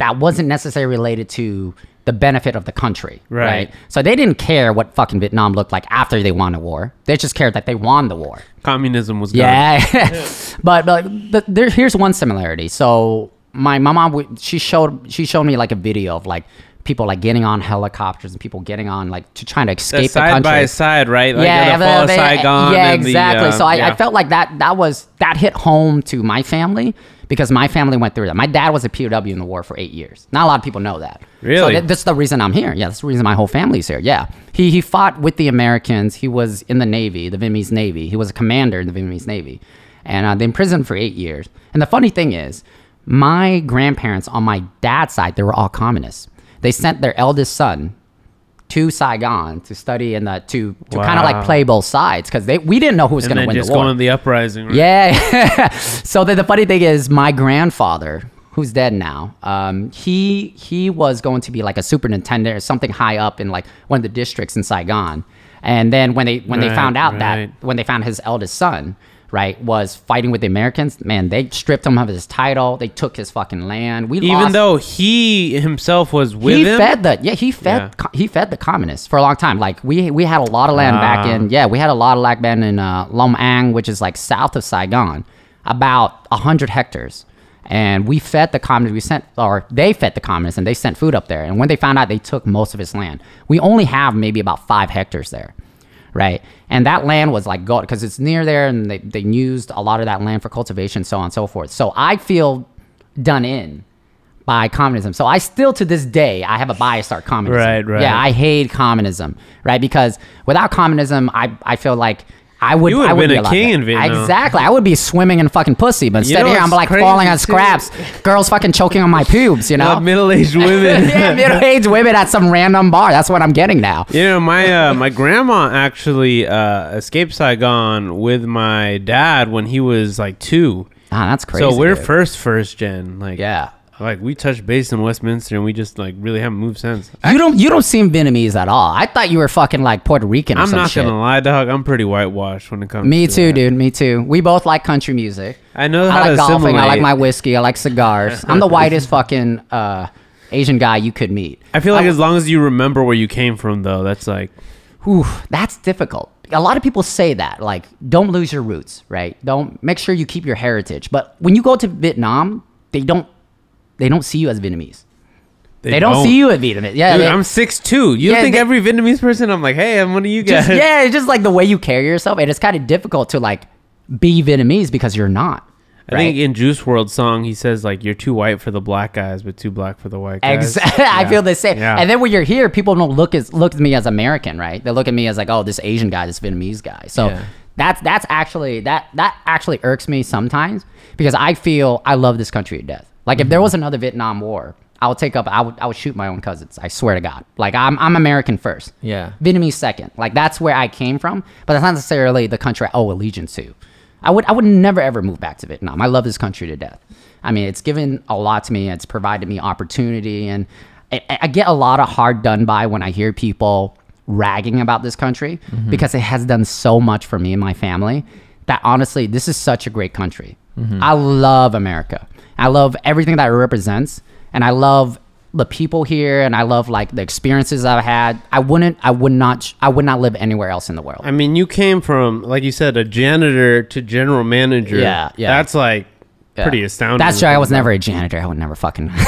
that wasn't necessarily related to the benefit of the country, Right. right? So they didn't care what fucking Vietnam looked like after they won the war. They just cared that they won the war. communism was gone. Yeah, but but the, there, here's one similarity. So my my mom she showed she showed me like a video of like people like getting on helicopters and people getting on like to trying to escape the side by side, right? Like yeah, the fall of Saigon. yeah, and the, exactly. uh, so I, I felt like that that was that hit home to my family because my family went through that. My dad was a POW in the war for eight years. Not a lot of people know that. So Really? that, that's the reason I'm here. Yeah, that's the reason my whole family's here. Yeah, he he fought with the Americans. He was in the Navy, the Vietnamese Navy. He was a commander in the Vietnamese Navy, and uh, they imprisoned for eight years. And the funny thing is, my grandparents on my dad's side, they were all communists. They sent their eldest son to Saigon to study and the to to kind of like play both sides because they we didn't know who was going to win just the war. going to the uprising. Right? Yeah. so the, the funny thing is, my grandfather, who's dead now, um, he he was going to be like a superintendent or something high up in like one of the districts in Saigon. And then when they when they found out right. that when they found his eldest son, right, was fighting with the Americans, man, they stripped him of his title. They took his fucking land. We Even lost, though he himself was with he him. fed the yeah he fed Yeah. co- he fed the communists for a long time. Like we we had a lot of land back Ah. in yeah we had a lot of land back in uh, Long An, which is like south of Saigon, about hundred hectares. And we fed the communists. We sent, or they fed the communists, and they sent food up there. And when they found out, they took most of his land. We only have maybe about five hectares there, right? And that land was like gold because it's near there, and they, they used a lot of that land for cultivation, so on and so forth. So I feel done in by communism. So I still to this day I have a bias toward communism. Right, right. Yeah, I hate communism, right? Because without communism, I I feel like I would You would I have would been be a king in Vietnam. Exactly. I would be swimming in fucking pussy, but instead know here I'm like falling on too? scraps. Girls fucking choking on my pubes, you know? Middle-aged women. yeah, middle-aged women at some random bar. That's what I'm getting now. You know, my uh, my grandma actually uh, escaped Saigon with my dad when he was like two. Ah, that's crazy. so we're dude. first first gen. Like Yeah. Like we touched base in Westminster and we just like really haven't moved since. You don't you don't seem Vietnamese at all. I thought you were fucking like Puerto Rican or I'm not shit. gonna lie, dog. I'm pretty whitewashed when it comes. To Me to too, that. dude. Me too. We both like country music. I know I how like to golfing. I like my whiskey. I like cigars. I'm the whitest fucking uh, Asian guy you could meet. I feel like as long as you remember where you came from, though, that's like Whew, that's difficult. A lot of people say that, like, don't lose your roots, right? Don't make sure you keep your heritage. But when you go to Vietnam, they don't, they don't see you as Vietnamese. They, don't, see you as Vietnamese. Yeah, Dude, they- I'm six two. You Yeah, think they- every Vietnamese person? I'm like, hey, I'm one of you guys. just, yeah, it's just like the way you carry yourself, and it's kind of difficult to like be Vietnamese because you're not. I think in Juice WRLD song he says like you're too white for the black guys, but too black for the white guys. Exactly. I feel the same. Yeah. And then when you're here, people don't look as look at me as American, right? They look at me as like, oh, this Asian guy, this Vietnamese guy. So Yeah. that's that's actually that that actually irks me sometimes because I feel I love this country to death. Like if Mm-hmm. there was another Vietnam War, I would take up. I would I would shoot my own cousins. I swear to God. Like I'm I'm American first. Yeah. Vietnamese second. Like that's where I came from, but that's not necessarily the country I owe allegiance to. I would I would never ever move back to Vietnam. I love this country to death. I mean, it's given a lot to me. It's provided me opportunity, and I, I get a lot of hard done by when I hear people ragging about this country because it has done so much for me and my family. That honestly, this is such a great country. I love America. I love everything that it represents, and I love the people here, and I love like the experiences I've had. I wouldn't, I would not, I would not live anywhere else in the world. I mean, you came from like you said, a janitor to general manager. Yeah, yeah. That's like Yeah. pretty astounding. That's true. I was never a janitor. I would never fucking.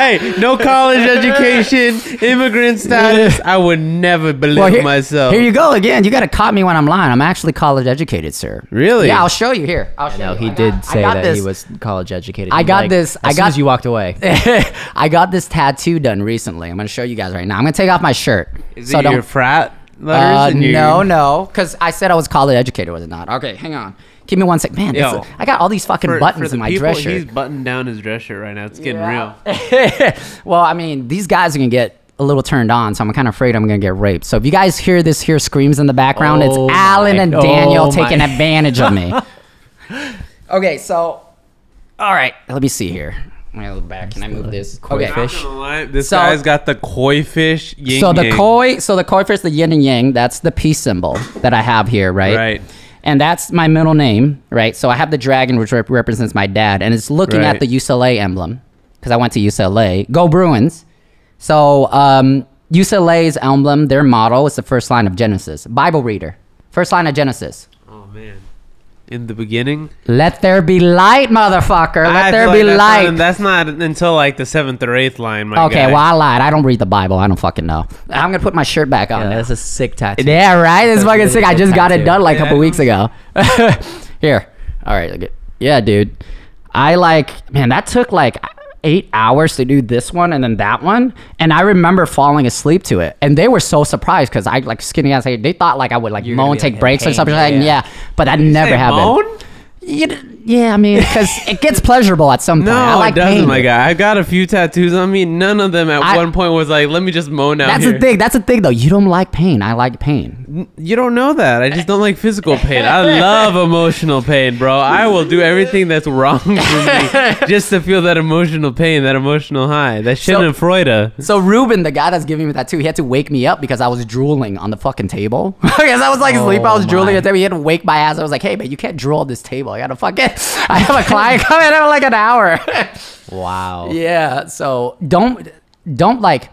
Hey, no college education, immigrant status. I would never believe Well, here, myself. here you go again. You got to caught me when I'm lying. I'm actually college educated, sir. Really? Yeah, I'll show you here. I'll show No, you. he I did got- say that this. he was college educated. I got Like, this- As I soon got- as you walked away. I got this tattoo done recently. I'm gonna show you guys right now. I'm gonna take off my shirt. Is it your frat letters? Uh, no, no, because I said I was college educated, was it not? Okay, hang on. Give me one sec, man. this- Yo, I got all these fucking For, buttons for the in my people, dress shirt. he's shirt. buttoned down his dress shirt right now. It's getting real. well, I mean, these guys are gonna get a little turned on, so I'm kind of afraid I'm gonna get raped. So if you guys hear this hear screams in the background, Oh it's Alan my- and Daniel oh taking advantage of me. okay, so all right, let me see here. Let me look back. Can I move this? koi Okay. fish. Not gonna lie, this So- guy's got the koi fish. Yin So the yang. koi, so the koi fish, the yin and yang, that's the peace symbol that I have here, right? Right. And that's my middle name, right? So I have the dragon, which rep- represents my dad, and it's looking Right. at the UCLA emblem because I went to UCLA. Go Bruins! So um, UCLA's emblem, their motto, is the first line of Genesis. Bible reader, first line of Genesis. Oh man. In the beginning, Let there be light, motherfucker. Let I there feel be like light. That's not, that's not until like the seventh or eighth line. My okay, guy. well I lied. I don't read the Bible. I don't fucking know. I'm gonna put my shirt back on. Yeah, now. that's a sick tattoo. Yeah, right. It's That's fucking really sick. I good just got it done like a Yeah. couple weeks ago. Here, all right. look at- Yeah, dude. I like, man. That took like eight hours to do this one and then that one, and I remember falling asleep to it, and they were so surprised because I like skinny ass. They thought like I would like You're moan, take like, breaks or pain, something like yeah. Yeah, but that never Say happened. moan? You, yeah, I mean, because it gets pleasurable at some point. No, I like it doesn't, pain. my guy. I've got a few tattoos on me. None of them at I- one point was like, let me just moan out That's here. the thing. That's the thing, though. You don't like pain. I like pain. You don't know that. I just don't like physical pain. I love emotional pain, bro. I will do everything that's wrong for me just to feel that emotional pain, that emotional high. That shit So-. So Ruben, the guy that's giving me that too, he had to wake me up because I was drooling on the fucking table. Because I was like asleep, I was Oh, drooling my. at the table. He had to wake my ass. I was like, hey, man, you can't drool on this table. I gotta fucking. I have a client coming in like an hour. Wow. yeah. So don't don't like.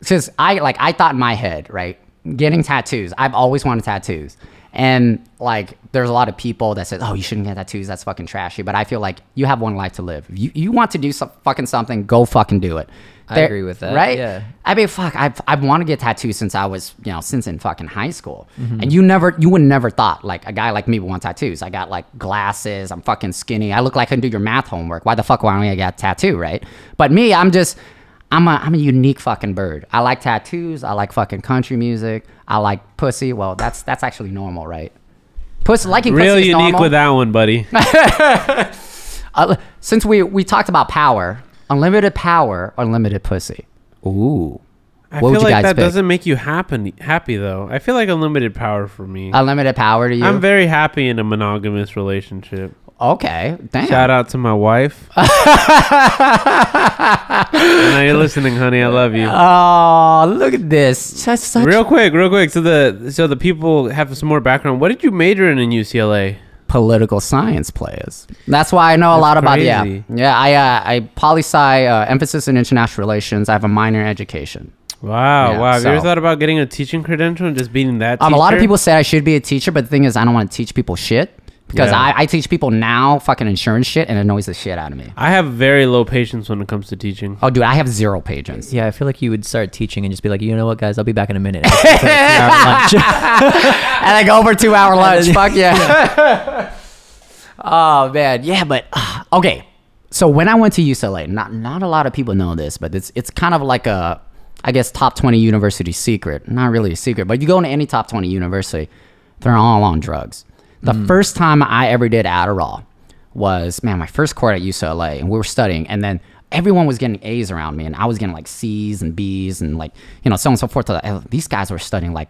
Since I like I thought in my head right, getting tattoos. I've always wanted tattoos. And like, there's a lot of people that says, "Oh, you shouldn't get tattoos. That's fucking trashy." But I feel like you have one life to live. If you you want to do some fucking something, go fucking do it. I agree with that, Right? yeah. I mean, fuck. I've I've wanted to get tattoos since I was you know since in fucking high school. Mm-hmm. And you never you would never thought like a guy like me would want tattoos. I got like glasses. I'm fucking skinny. I look like I can do your math homework. Why the fuck why don't I get a tattoo? Right? But me, I'm just. I'm a I'm a unique fucking bird. I like tattoos. I like fucking country music. I like pussy. Well, that's that's actually normal, right? Pussy liking Real pussy is unique normal. with that one, buddy. Uh, since we we talked about power, unlimited power, unlimited pussy. Ooh. I What would feel you like guys that pick? doesn't make you happy. Happy though. I feel like unlimited power for me. Unlimited power to you. I'm very happy in a monogamous relationship. okay. Damn. Shout out to my wife. now you're listening, honey. I love you. Oh, look at this. Just such Real quick, real quick. So the so the people have some more background. What did you major in in UCLA? Political science players. That's why I know a That's lot about yeah. Yeah, I uh, I poli sci uh, emphasis in international relations. I have a minor in education. Wow, Yeah, wow. Have you ever thought about getting a teaching credential and just being that? Um, a lot of people say I should be a teacher, but the thing is, I don't want to teach people shit because Yeah. I, I teach people now fucking insurance shit and it annoys the shit out of me. I have very low patience when it comes to teaching. Oh, dude, I have zero patience. Yeah, I feel like you would start teaching and just be like, you know what, guys, I'll be back in a minute. And like lunch. and I go over two hour lunch. Fuck yeah. oh man, yeah, but uh, okay. So when I went to UCLA, not not a lot of people know this, but it's it's kind of like a, I guess top twenty university secret. Not really a secret, but you go into any top twenty university, they're all on drugs. The mm. first time I ever did Adderall was man, my first court at UCLA, and we were studying, and then everyone was getting A's around me, and I was getting like C's and B's, and like you know so on and so forth. These guys were studying like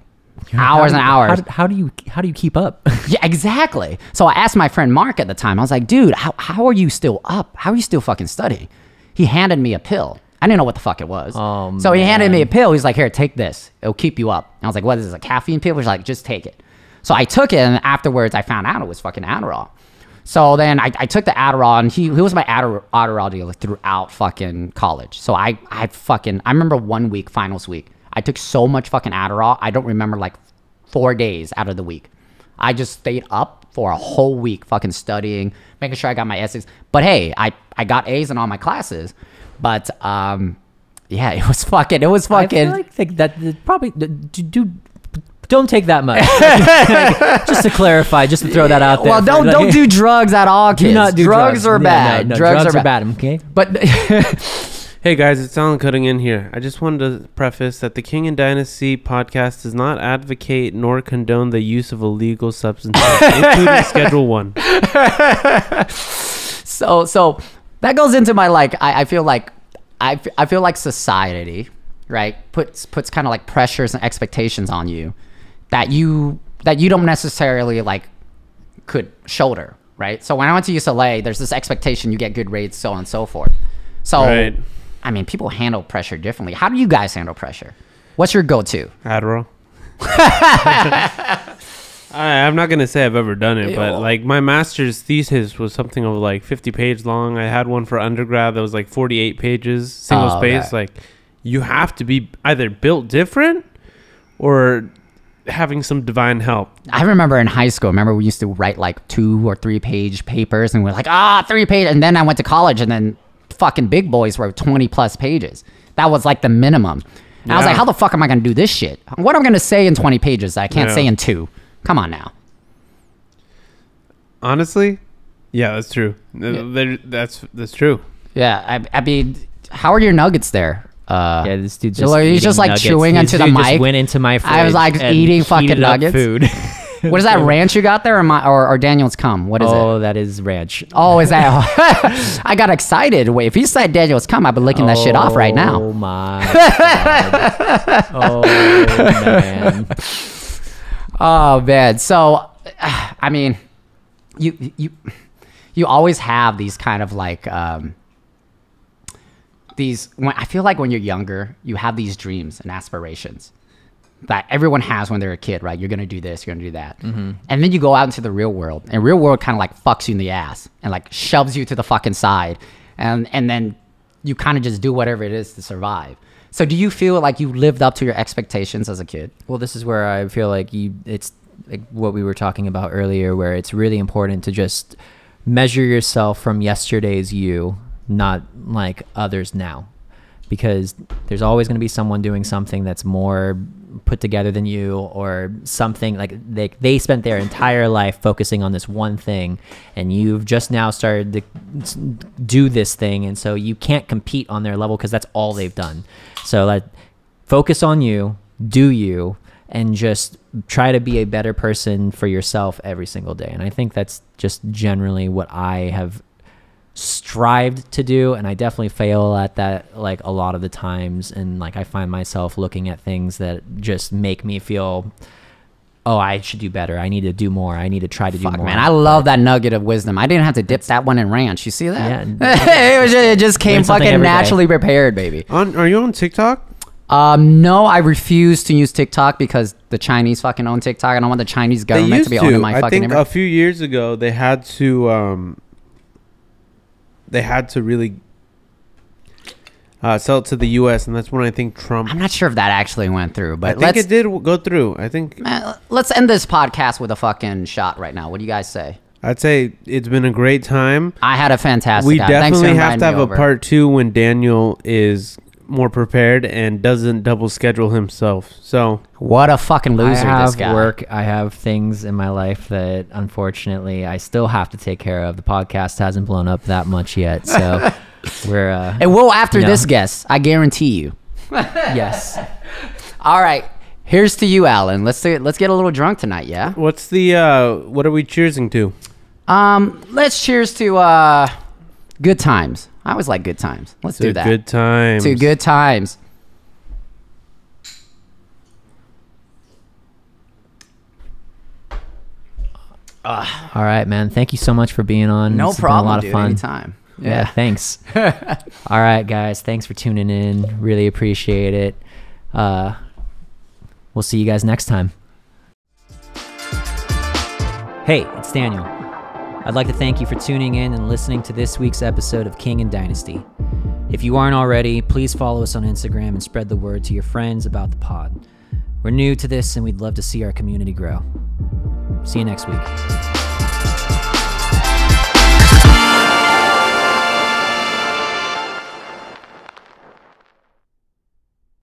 hours and How hours. do- How, do you how do you keep up? Yeah, exactly. So I asked my friend Mark at the time. I was like, dude, how, how are you still up? How are you still fucking studying? He handed me a pill. I didn't know what the fuck it was. Oh, so he handed me a pill. He's like, here, take this. It'll keep you up. And I was like, what is this, a caffeine pill? He's like, just take it. So I took it, and afterwards I found out it was fucking Adderall. So then I, I took the Adderall, and he, he was my Adder- Adderall dealer throughout fucking college. So I, I fucking, I remember one week, finals week, I took so much fucking Adderall, I don't remember like four days out of the week. I just stayed up for a whole week fucking studying, making sure I got my essays. But hey, I, I got A's in all my classes. But um, yeah, it was fucking, it was I fucking. feel like that, that, that probably do, do don't take that much. just to clarify, just to throw that out there. well, don't like, don't do drugs at all, kids. do not do drugs. drugs. are Yeah, bad. no, no, drugs, are bad. Okay. But Hey guys, it's Alan cutting in here. I just wanted to preface that the King and Dynasty podcast does not advocate nor condone the use of illegal substances, including Schedule One. so so that goes into my like I, I feel like I, f- I feel like society right puts puts kind of like pressures and expectations on you that you that you don't necessarily like could shoulder right so when i went to ucla there's this expectation you get good grades so on and so forth so Right. i mean people handle pressure differently how do you guys handle pressure what's your go-to Adderall. I, I'm not gonna say I've ever done it, but like my master's thesis was something of like 50 page long. I had one for undergrad that was like 48 pages, single Oh, space. okay. Like you have to be either built different or having some divine help. I remember in high school, remember we used to write like two or three page papers and we're like, ah, three page. And then I went to college and then fucking big boys wrote 20 plus pages. That was like the minimum. And I was like, how the fuck am I going to do this shit? What am I going to say in 20 pages that I can't Yeah. say in two? Come on now. Honestly, yeah, that's true. There- That's that's true. Yeah. I, I mean, how are your nuggets there? Uh, Yeah, this dude just like, he's just, like, nuggets. chewing This into the mic. went into my fridge I was, like, eating fucking nuggets. food. What is that ranch you got there, or my, or, or Daniel's cum? What is it? oh, that is ranch. Oh, is that? I got excited. Wait, if you said Daniel's cum, I've been licking that shit off right now. Oh my oh man. Oh man. So, I mean, you you you always have these kind of like um, these. When I feel like when you're younger, you have these dreams and aspirations that everyone has when they're a kid, right? You're gonna do this, you're gonna do that, mm-hmm. and then you go out into the real world, and real world kind of like fucks you in the ass and like shoves you to the fucking side, and and then you kind of just do whatever it is to survive. So, do you feel like you lived up to your expectations as a kid? Well, this is where I feel like you it's like what we were talking about earlier where it's really important to just measure yourself from yesterday's you, not like others now. Because there's always going to be someone doing something that's more put together than you or something like they they spent their entire life focusing on this one thing and you've just now started to do this thing and so you can't compete on their level because that's all they've done. So like focus on you, do you, and just try to be a better person for yourself every single day. And I think that's just generally what I have strived to do and I definitely fail at that like a lot of the times and like I find myself looking at things that just make me feel oh I should do better. I need to do more. I need to try to do more. man, I love that nugget of wisdom. I didn't have to dip that one in ranch. You see that? Yeah. it, was just, it just came fucking every day. naturally prepared, baby. On, are you on TikTok? Um, no, I refuse to use TikTok because the Chinese fucking own TikTok. I don't want the Chinese government to be to. owning my I fucking. think image. a few years ago they had to. Um, they had to really uh, sell it to the U.S. and that's when I think Trump. I'm not sure if that actually went through, but I think let's it did go through. I think uh, let's end this podcast with a fucking shot right now. What do you guys say? I'd say it's been a great time. I had a fantastic. we time. Definitely have to have me a part two when Daniel is more prepared and doesn't double schedule himself. So What a fucking loser I this have guy. work. I have things in my life that unfortunately I still have to take care of. The podcast hasn't blown up that much yet, so we're uh, It will after you know. this guest. I guarantee you. yes. All right. Here's to you, Alan. Let's do, let's get a little drunk tonight, yeah. what's the uh, what are we cheersing to? Um, let's cheers to uh, good times. I always like good times. Let's do To that. Good times. To good times. All right, man. Thank you so much for being on. No It's problem, Been a lot dude. of fun. Anytime. Yeah, Yeah. thanks. All right, guys. Thanks for tuning in. Really appreciate it. Uh, we'll see you guys next time. Hey, it's Daniel. I'd like to thank you for tuning in and listening to this week's episode of King and Dynasty. If you aren't already, please follow us on Instagram and spread the word to your friends about the pod. We're new to this and we'd love to see our community grow. See you next week.